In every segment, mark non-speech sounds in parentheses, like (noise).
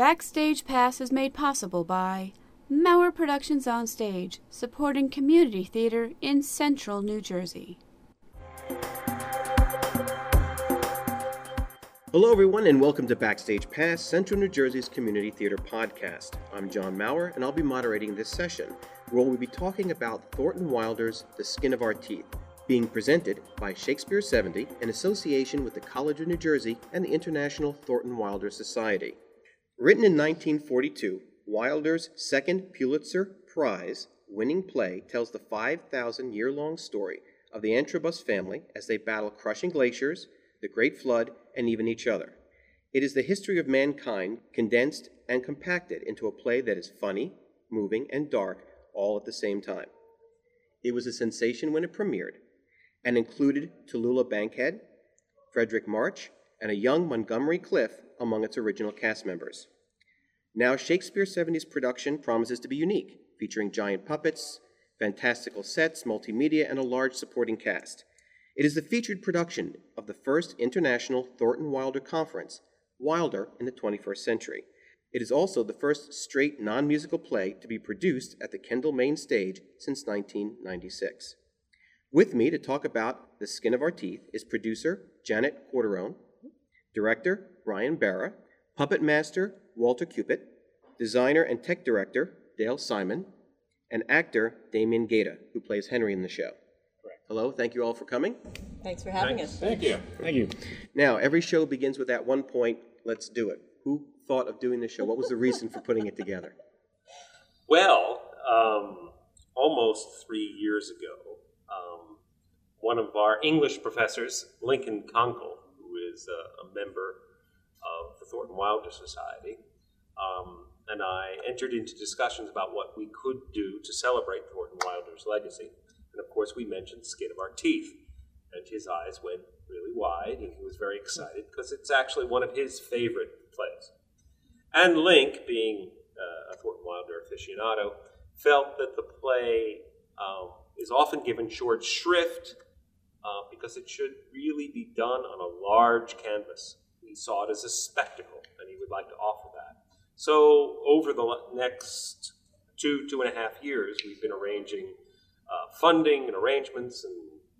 Backstage Pass is made possible by Mauer Productions on Stage, supporting community theater in central New Jersey. Hello, everyone, and welcome to Backstage Pass, Central New Jersey's community theater podcast. I'm John Mauer, and I'll be moderating this session, where we'll be talking about Thornton Wilder's The Skin of Our Teeth, being presented by Shakespeare 70 in association with the College of New Jersey and the International Thornton Wilder Society. Written in 1942, Wilder's second Pulitzer Prize winning play tells the 5,000 year long story of the Antrobus family as they battle crushing glaciers, the Great Flood, and even each other. It is the history of mankind condensed and compacted into a play that is funny, moving, and dark all at the same time. It was a sensation when it premiered and included Tallulah Bankhead, Fredric March, and a young Montgomery Clift among its original cast members. Now, Shakespeare 70's production promises to be unique, featuring giant puppets, fantastical sets, multimedia, and a large supporting cast. It is the featured production of the first international Thornton Wilder Conference, Wilder in the 21st Century. It is also the first straight non musical play to be produced at the Kendall Main Stage since 1996. With me to talk about The Skin of Our Teeth is producer Janet Quartarone, director Brian Bara, puppet master Walter Cupit, designer and tech director Dale Simon, and actor Damien Gaeta, who plays Henry in the show. Hello, thank you all for coming. Thanks for having us. Thank you. Thank you. Now, every show begins with that one point, let's do it. Who thought of doing this show? What was the reason for putting it together? (laughs) Well, um, almost three years ago, um, one of our English professors, Lincoln Konkle, who is a, a member of the Thornton Wilder Society, um, and I entered into discussions about what we could do to celebrate Thornton Wilder's legacy. And of course, we mentioned Skin of Our Teeth. And his eyes went really wide, and he was very excited because it's actually one of his favorite plays. And Link, being uh, a Thornton Wilder aficionado, felt that the play um, is often given short shrift uh, because it should really be done on a large canvas. He saw it as a spectacle, and he would like to offer that. So, over the next two, two and a half years, we've been arranging uh, funding and arrangements and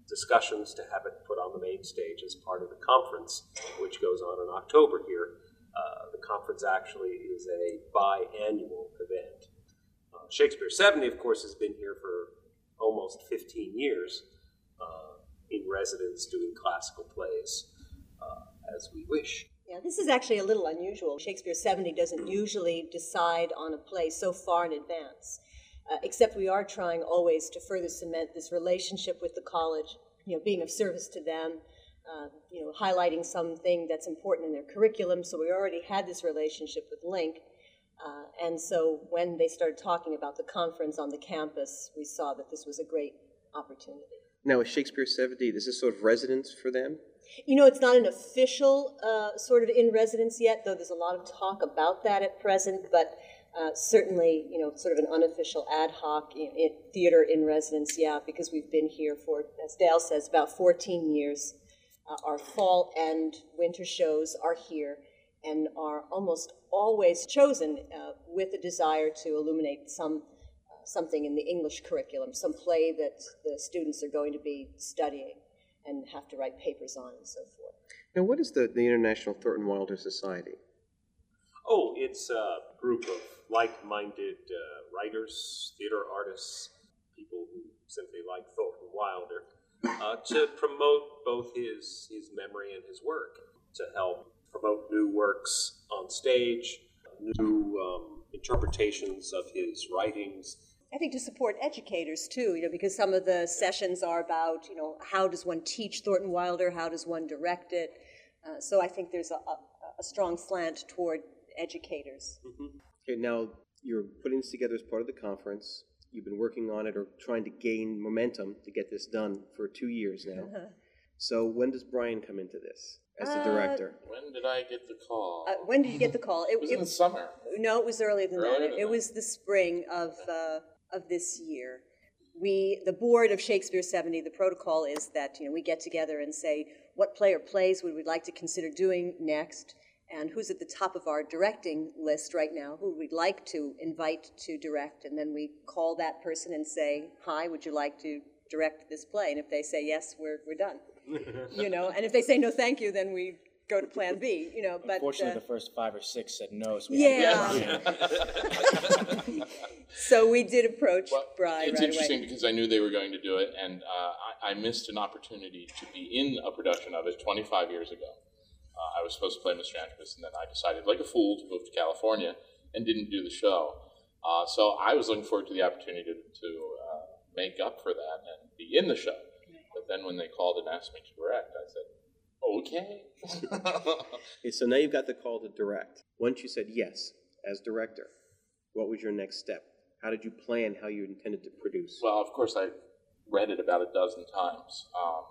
discussions to have it put on the main stage as part of the conference, which goes on in October here. Uh, the conference actually is a biannual event. Uh, Shakespeare 70, of course, has been here for almost 15 years uh, in residence doing classical plays uh, as we wish. Yeah, this is actually a little unusual. Shakespeare 70 doesn't usually decide on a play so far in advance, uh, except we are trying always to further cement this relationship with the college, you know, being of service to them, uh, you know, highlighting something that's important in their curriculum. So we already had this relationship with Link. Uh, and so when they started talking about the conference on the campus, we saw that this was a great opportunity. Now, is Shakespeare 70, this is sort of residence for them? You know, it's not an official uh, sort of in residence yet, though there's a lot of talk about that at present, but uh, certainly, you know, sort of an unofficial ad hoc in theater in residence, yeah, because we've been here for, as Dale says, about 14 years. Uh, our fall and winter shows are here and are almost always chosen uh, with a desire to illuminate some uh, something in the English curriculum, some play that the students are going to be studying and have to write papers on and so forth. Now, what is the, the International Thornton Wilder Society? Oh, it's a group of like minded uh, writers, theater artists, people who simply like Thornton Wilder, uh, to promote both his, his memory and his work, to help promote new works on stage, new um, interpretations of his writings. I think to support educators too, you know, because some of the sessions are about, you know, how does one teach Thornton Wilder, how does one direct it. Uh, so I think there's a, a, a, strong slant toward educators. Mm-hmm. Okay, now you're putting this together as part of the conference. You've been working on it or trying to gain momentum to get this done for two years now. Uh-huh. So when does Brian come into this as the director? Uh, when did I get the call? Uh, when did you get the call? It, it was it, in the summer. No, it was earlier than earlier that. Than it that. was the spring of uh, of this year. We, the board of Shakespeare 70, the protocol is that you know we get together and say what play or plays would we like to consider doing next, and who's at the top of our directing list right now, who we'd like to invite to direct. And then we call that person and say, Hi, would you like to direct this play? And if they say yes, we're, we're done. (laughs) you know, and if they say no, thank you, then we go to plan B, you know. But Unfortunately, uh, the first five or six said no, so we had to yeah. (laughs) so we did approach Well, Bry it's right interesting away. because I knew they were going to do it, and uh, I, I missed an opportunity to be in a production of it 25 years ago. Uh, I was supposed to play Mr. Antrobus, and then I decided, like a fool, to move to California and didn't do the show. Uh, so I was looking forward to the opportunity to, to uh, make up for that and be in the show. But then when they called and asked me to direct, I said, okay. (laughs) Okay, so now you've got the call to direct. Once you said yes as director, what was your next step? How did you plan how you intended to produce? Well, of course, I read it about a dozen times um,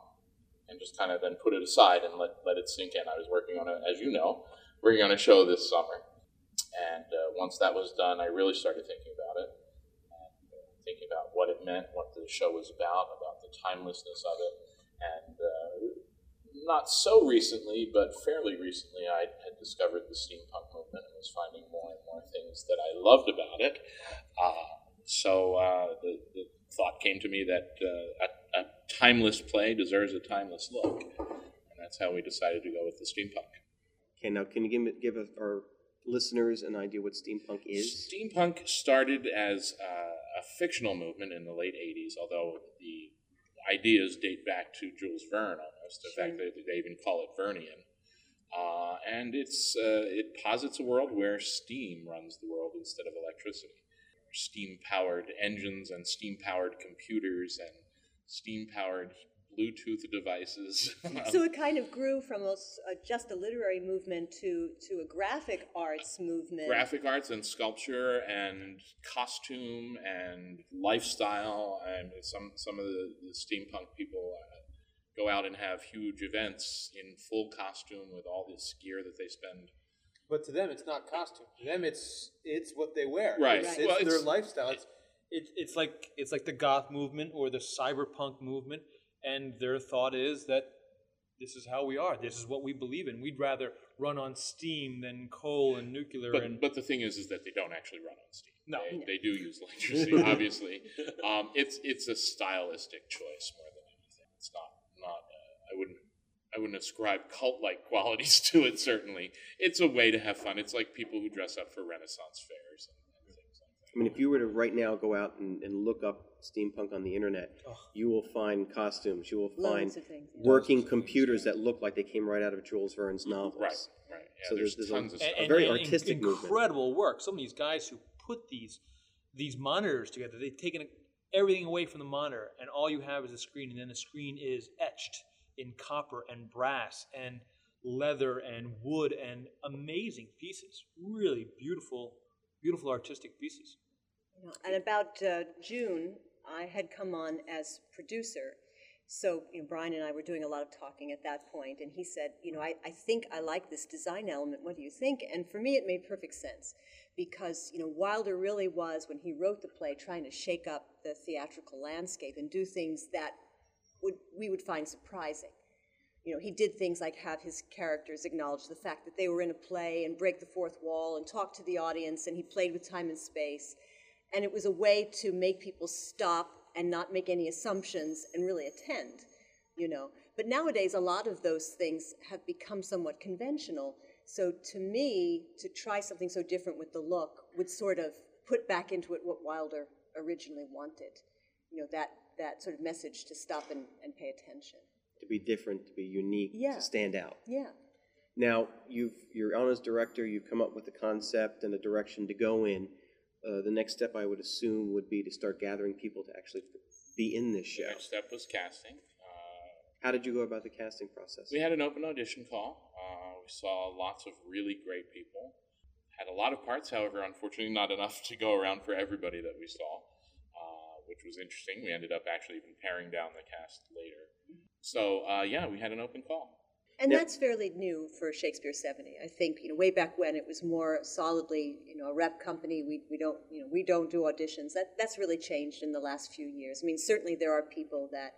and just kind of then put it aside and let, let it sink in. I was working on a, as you know, working on a show this summer. And uh, once that was done, I really started thinking about it and uh, thinking about what it meant, what the show was about, about the timelessness of it. And not so recently, but fairly recently, I had discovered the steampunk movement and was finding more and more things that I loved about it. Uh, so uh, the, the thought came to me that uh, a, a timeless play deserves a timeless look, and that's how we decided to go with the steampunk. Okay, now can you give, give us- our listeners an idea what steampunk is? Steampunk started as uh, a fictional movement in the late 80s, although the ideas date back to Jules Verne almost. In fact, they, they even call it Vernian. Uh, and it's, uh, it posits a world where steam runs the world instead of electricity. Steam powered engines and steam powered computers and steam powered Bluetooth devices. (laughs) So it kind of grew from a- just a literary movement to, to a graphic arts movement. graphic arts and sculpture and costume and lifestyle and some some of the, the steampunk people uh, go out and have huge events in full costume with all this gear that they spend But to them, it's not costume. To them, it's it's what they wear. Right. It's, Right. it's Well, their it's- lifestyle. It's, it's it's like it's like the goth movement or the cyberpunk movement, and their thought is that this is how we are. This is what we believe in. We'd rather run on steam than coal and nuclear. but, and but the thing is is that they don't actually run on steam No. they, they do use (laughs) electricity obviously um, it's it's a stylistic choice more than anything it's not not uh, i wouldn't I wouldn't ascribe cult-like qualities (laughs) to it. Certainly, it's a way to have fun. It's like people who dress up for Renaissance fairs and, and things like that. I mean, if you were to right now go out and, and look up steampunk on the internet, you will find costumes. You will find things, working computers that look like they came right out of Jules Verne's novels. Right, right. Yeah, So there's, there's- there's a- tons of and, stuff. a very and artistic movement. incredible work. Some of these guys who put these these monitors together, they've taken everything away from the monitor, and all you have is a screen, and then the screen is etched in copper and brass and leather and wood and amazing pieces. Really beautiful, beautiful artistic pieces. And about uh, June, I had come on as producer. So, you know, Brian and I were doing a lot of talking at that point, and he said, You know, I, I think I like this design element. What do you think? And for me, it made perfect sense because, you know, Wilder really was, when he wrote the play, trying to shake up the theatrical landscape and do things that would, we would find surprising. You know, he did things like have his characters acknowledge the fact that they were in a play and break the fourth wall and talk to the audience, and he played with time and space. And it was a way to make people stop and not make any assumptions and really attend, you know. But nowadays, a lot of those things have become somewhat conventional. So to me, to try something so different with the look would sort of put back into it what Wilder originally wanted. You know, that, that sort of message to stop and, and pay attention. To be different, to be unique, Yeah. to stand out. Yeah. Now, you've, you're on as director, you've come up with a concept and a direction to go in. Uh, the next step, I would assume, would be to start gathering people to actually be in this The show. next step was casting. Uh, How did you go about the casting process? we had an open audition call. Uh, we saw lots of really great people. Had a lot of parts, however, unfortunately, not enough to go around for everybody that we saw, which was interesting. We ended up actually even paring down the cast later. So, uh, yeah, we had an open call. And Now- that's fairly new for Shakespeare 70. I think, you know, way back when it was more solidly, you know, a rep company. We, we don't, you know, we don't do auditions. That, that's really changed in the last few years. I mean, certainly there are people that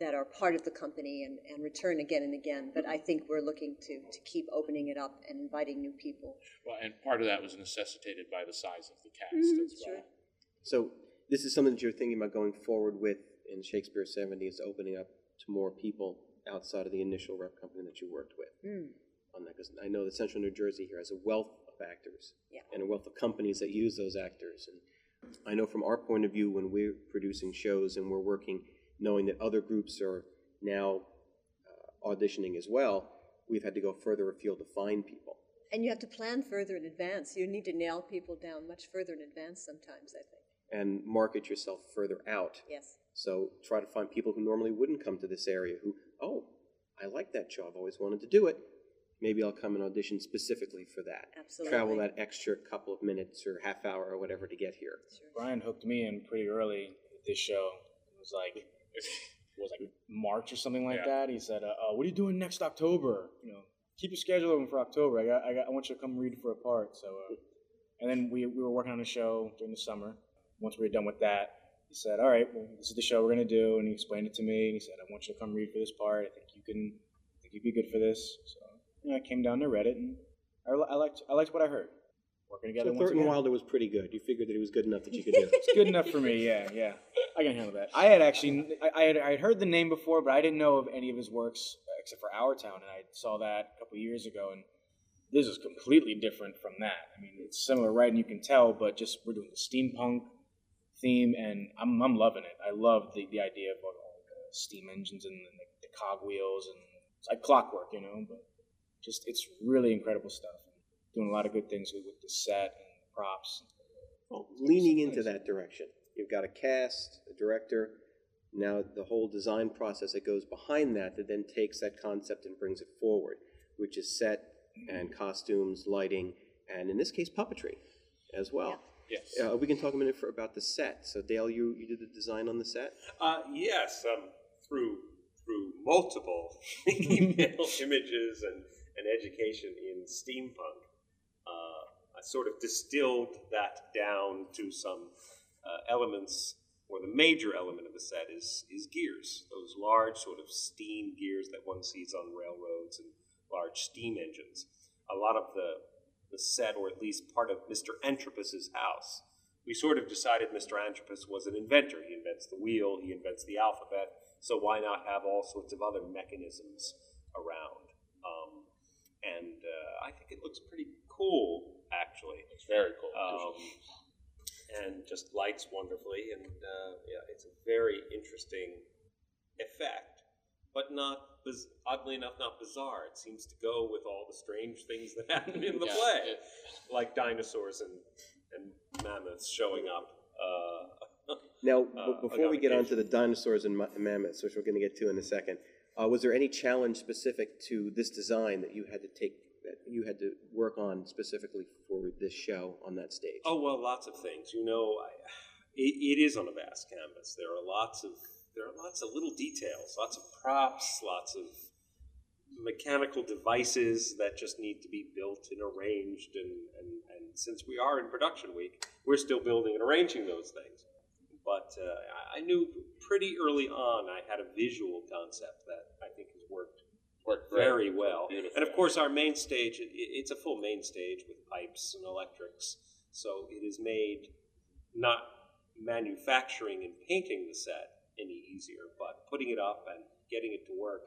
that are part of the company and, and return again and again. But I think we're looking to, to keep opening it up and inviting new people. Well, and part of that was necessitated by the size of the cast Mhm, as well. sure. So this is something that you're thinking about going forward with in Shakespeare 70s, opening up to more people outside of the initial rep company that you worked with Mm. on that? Because I know that Central New Jersey here has a wealth of actors Yeah. and a wealth of companies that use those actors. And I know from our point of view, when we're producing shows and we're working, knowing that other groups are now uh, auditioning as well, we've had to go further afield to find people. And you have to plan further in advance. You need to nail people down much further in advance sometimes, I think. And market yourself further out. Yes. So try to find people who normally wouldn't come to this area who, oh, I like that show. I've always wanted to do it. Maybe I'll come and audition specifically for that. Absolutely. Travel that extra couple of minutes or half hour or whatever to get here. Sure. Brian hooked me in pretty early with this show. It was like (laughs) it was like March or something like Yeah. that. He said, uh, uh, "What are you doing next October? You know, keep your schedule open for October. I got, I got, I want you to come read for a part." So, uh, and then we we were working on the show during the summer. Once we were done with that, he said, "All right, well, this is the show we're gonna do," and he explained it to me. And he said, "I want you to come read for this part. I think you can, I think you'd be good for this." So, you know, I came down to read it, and I, I liked, I liked what I heard. Working together So Thornton. Wilder was pretty good. You figured that he was good enough that you could do. It's (laughs) good enough for me. Yeah, yeah. I can handle that. I had actually, I, I had, I had heard the name before, but I didn't know of any of his works except for Our Town, and I saw that a couple years ago, and this is completely different from that. I mean, it's similar writing, you can tell, but just we're doing the steampunk theme, and I'm, I'm loving it. I love the, the idea of all the steam engines and the, the cogwheels, and it's like clockwork, you know. But just it's really incredible stuff. Doing a lot of good things with, with the set and props. Well, leaning into that direction. You've got a cast, a director, now the whole design process that goes behind that that then takes that concept and brings it forward, which is set and costumes, lighting, and in this case, puppetry as well. Yes. Uh, we can talk a minute for, about the set. So, Dale, you, you did the design on the set? Uh, yes, um, through through multiple (laughs) email (laughs) images and, and education in steampunk, uh, I sort of distilled that down to some uh, elements, or the major element of the set is is gears, those large sort of steam gears that one sees on railroads and large steam engines. A lot of the the set, or at least part of Mr. Antrobus's house. We sort of decided Mr. Antrobus was an inventor. He invents the wheel, he invents the alphabet, so why not have all sorts of other mechanisms around? Um, and uh, I think it looks pretty cool, actually. It's very cool. Um, and just lights wonderfully, and uh, yeah, it's a very interesting effect, but not biz- oddly enough, not bizarre. It seems to go with all the strange things that (laughs) happen in the Yeah, play, it- like dinosaurs and and mammoths showing up. Uh, (laughs) Now, Uh, b- before on we get on to the dinosaurs and ma- mammoths, which we're going to get to in a second, uh, was there any challenge specific to this design that you had to take, that you had to work on specifically for this show on that stage? Oh well, lots of things. You know, I, it, it is on a vast canvas. There are lots of there are lots of little details, lots of props, lots of mechanical devices that just need to be built and arranged. And, and, and since we are in production week, we're still building and arranging those things. But uh, I- knew pretty early on I had a visual concept that I think has worked worked very well. beautifully. And of course, our main stage, it, it's a full main stage with pipes and electrics. So it is made not manufacturing and painting the set any easier, but putting it up and getting it to work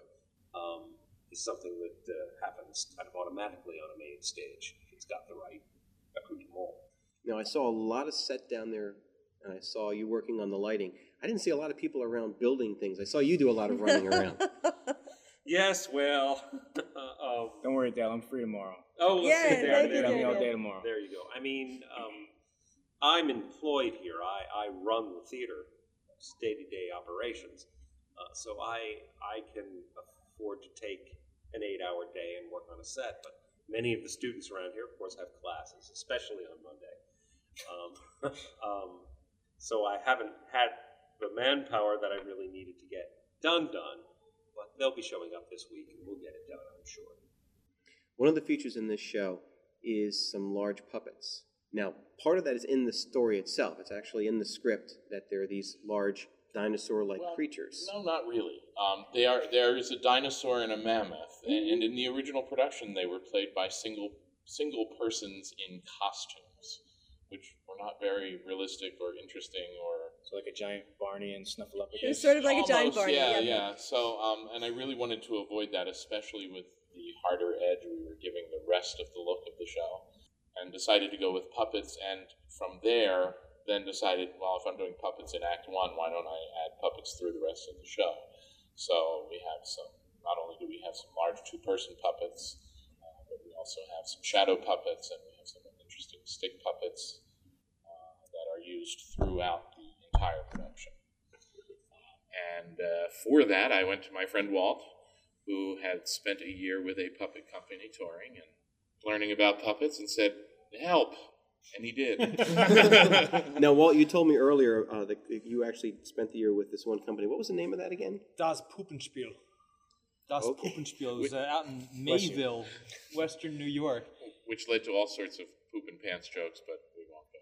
um, is something that uh, happens kind of automatically on a main stage if it's got the right accoutrement. Now, I saw a lot of set down there, and I saw you working on the lighting. I didn't see a lot of people around building things. I saw you do a lot of running around. (laughs) Yes, well, (laughs) um, Don't worry, Dale. I'm free tomorrow. oh, let's Yeah, see, thank there, you, there, Got me all day tomorrow. There you go. I mean, um, I'm employed here. I, I run the theater, day to day operations. Uh, so I I can afford to take an eight hour day and work on a set. But many of the students around here, of course, have classes, especially on Monday. Um, (laughs) um, so I haven't had the manpower that I really needed to get done done. But they'll be showing up this week, and we'll get it done, I'm sure. One of the features in this show is some large puppets. Now, part of that is in the story itself. It's actually in the script that there are these large dinosaur-like Well, creatures. No, not really. Um, they are. There is a dinosaur and a mammoth, and, and in the original production, they were played by single single persons in costumes, which were not very realistic or interesting or. So like a giant Barney and Snuffleupagus. It was sort of like a giant Barney, Yeah, yeah. yeah. So, um, and I really wanted to avoid that, especially with the harder edge we were giving the rest of the look of the show, and decided to go with puppets. And from there, then decided, well, if I'm doing puppets in Act One, why don't I add puppets through the rest of the show? So we have some. Not only do we have some large two-person puppets, uh, but we also have some shadow puppets, and we have some interesting stick puppets uh, that are used throughout the entire production. And uh, for that, I went to my friend Walt, who had spent a year with a puppet company touring and learning about puppets, and said, "Help!" And he did. (laughs) now, Walt, you told me earlier uh, that you actually spent the year with this one company. What was the name of that again? Das Puppenspiel. Das Okay. Puppenspiel is uh, out in Mayville, Western New York. Which led to all sorts of poop and pants jokes, but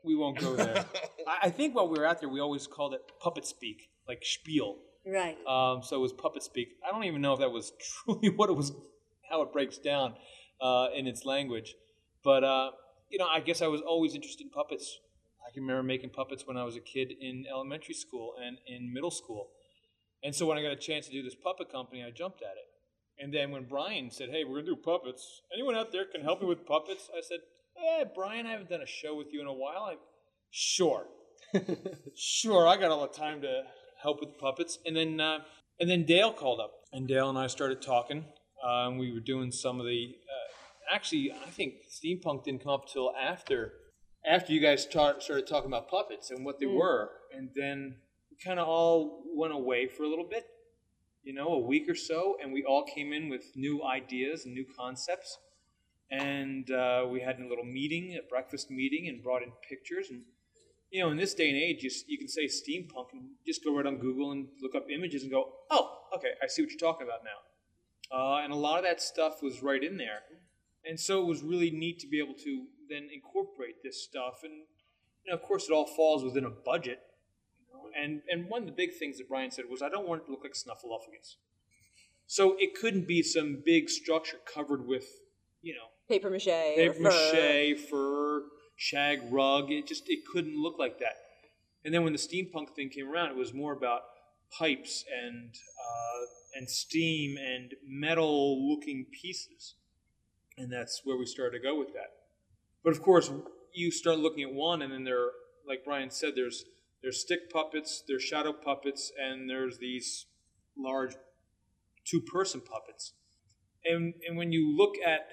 We we won't go. We won't go there. (laughs) I, I think while we were out there, we always called it puppet speak, like spiel. Right. Um, so it was puppet speak. I don't even know if that was (laughs) truly what it was, how it breaks down uh, in its language. But uh, you know, I guess I was always interested in puppets. I can remember making puppets when I was a kid in elementary school and in middle school. And so when I got a chance to do this puppet company, I jumped at it. And then when Brian said, "Hey, we're gonna do puppets. Anyone out there can help me with puppets?" I said, "Eh, Brian, I haven't done a show with you in a while. I, sure, (laughs) sure. I got all the time to help with puppets." And then, uh, and then Dale called up, and Dale and I started talking. Uh, and we were doing some of the. Actually, I think steampunk didn't come up till after, after you guys start, started talking about puppets and what they were, and then we kind of all went away for a little bit you know, a week or so, and we all came in with new ideas and new concepts. And uh, we had a little meeting, a breakfast meeting, and brought in pictures. And you know, in this day and age, you, you can say steampunk and just go right on Google and look up images and go, "Oh, okay, I see what you're talking about now." Uh, and a lot of that stuff was right in there, and so it was really neat to be able to then incorporate this stuff. And you know, of course, it all falls within a budget. And and one of the big things that Brian said was, I don't want it to look like Snuffleupagus. So it couldn't be some big structure covered with, you know, Paper mache. paper or fur. mache, fur, shag rug. It just it couldn't look like that. And then when the steampunk thing came around, it was more about pipes and uh, and steam and metal looking pieces, and that's where we started to go with that. But of course, you start looking at one, and then there, like Brian said, there's there's stick puppets, there's shadow puppets, and there's these large two-person puppets. And and when you look at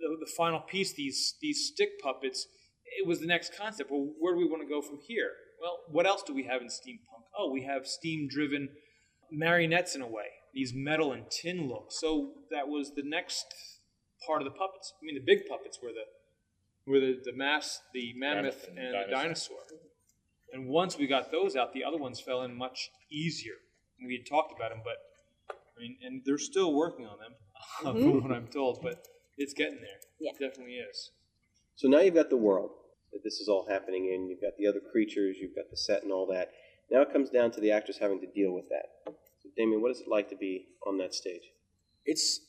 the, the final piece, these these stick puppets, it was the next concept. Well, where do we want to go from here? Well, what else do we have in steampunk? Oh, we have steam-driven marionettes in a way. These metal and tin looks. So that was the next part of the puppets. I mean, the big puppets were the were the the mass, the mammoth, Mammoth and and, the dinosaur. dinosaur. And once we got those out, the other ones fell in much easier. We had talked about them, but I mean, and they're still working on them, (laughs) from mm-hmm. what I'm told. But it's getting there. Yeah. It definitely is. So now you've got the world that this is all happening in. You've got the other creatures. You've got the set and all that. Now it comes down to the actors having to deal with that. So, Damien, what is it like to be on that stage? It's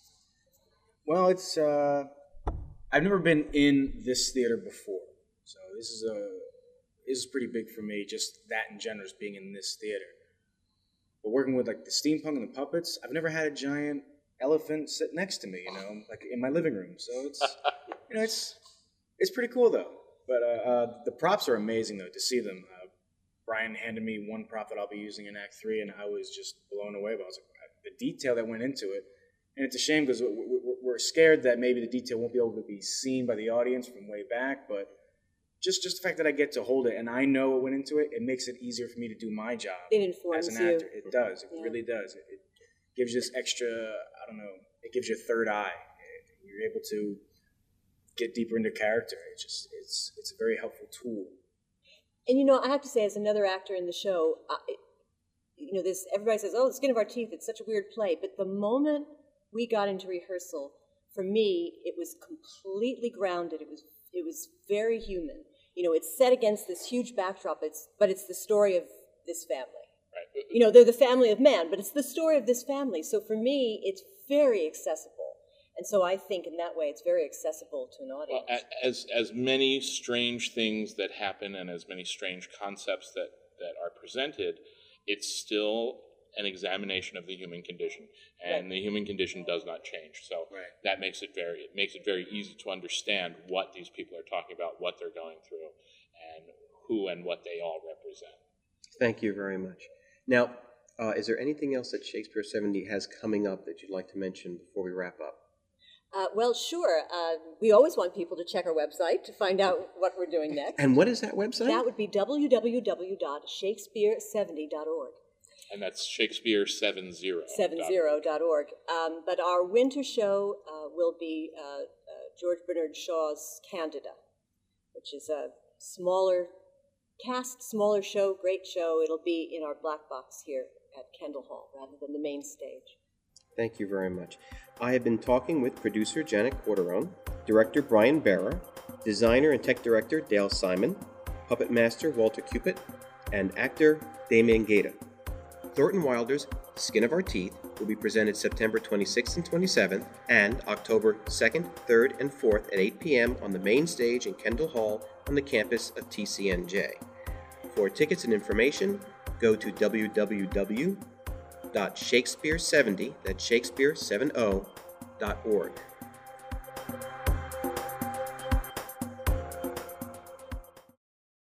well, it's uh, I've never been in this theater before, so this is a this is pretty big for me. Just that in general, just being in this theater. But working with like the steampunk and the puppets, I've never had a giant elephant sit next to me, you know, like in my living room. So it's (laughs) you know it's it's pretty cool though. But uh, uh, the props are amazing though to see them. Uh, Brian handed me one prop that I'll be using in Act Three, and I was just blown away. But I was like, the detail that went into it, and it's a shame because we're scared that maybe the detail won't be able to be seen by the audience from way back. But just just the fact that I get to hold it and I know what went into it, it makes it easier for me to do my job It informs as an you. actor. It does. It Yeah. really does. It, it gives you this extra. I don't know. It gives you a third eye. You're able to get deeper into character. It's just it's it's a very helpful tool. And you know, I have to say, as another actor in the show, I, you know, this everybody says, "Oh, the Skin of Our Teeth." It's such a weird play, but the moment we got into rehearsal, for me, it was completely grounded. It was it was very human. You know, it's set against this huge backdrop. It's but it's the story of this family, Right. Mm-hmm. You know, they're the family of man, but it's the story of this family. So for me, it's very accessible. And so I think in that way, it's very accessible to an audience. Well, as as many strange things that happen and as many strange concepts that that are presented, it's still an examination of the human condition, and Right. the human condition does not change. So Right. that makes it very it makes it very easy to understand what these people are talking about, what they're going through, and who and what they all represent. Thank you very much. Now, uh, is there anything else that Shakespeare 70 has coming up that you'd like to mention before we wrap up? Uh, well, sure. Uh, we always want people to check our website to find out what we're doing next. And what is that website? That would be www.shakespeare70.org. And that's Shakespeare seven zero. 70.org. Um, but our winter show uh, will be uh, uh, George Bernard Shaw's Candida, which is a smaller cast, smaller show, great show. It'll be in our black box here at Kendall Hall rather than the main stage. Thank you very much. I have been talking with producer Janet Quartarone, director Brian Bara, designer and tech director Dale Simon, puppet master Walter Cupit, and actor Damien Gaeta. Thornton Wilder's Skin of Our Teeth will be presented September 26th and 27th and October 2nd, 3rd, and 4th at 8 p.m. on the main stage in Kendall Hall on the campus of TCNJ. For tickets and information, go to www.shakespeare70, that's Shakespeare70.org.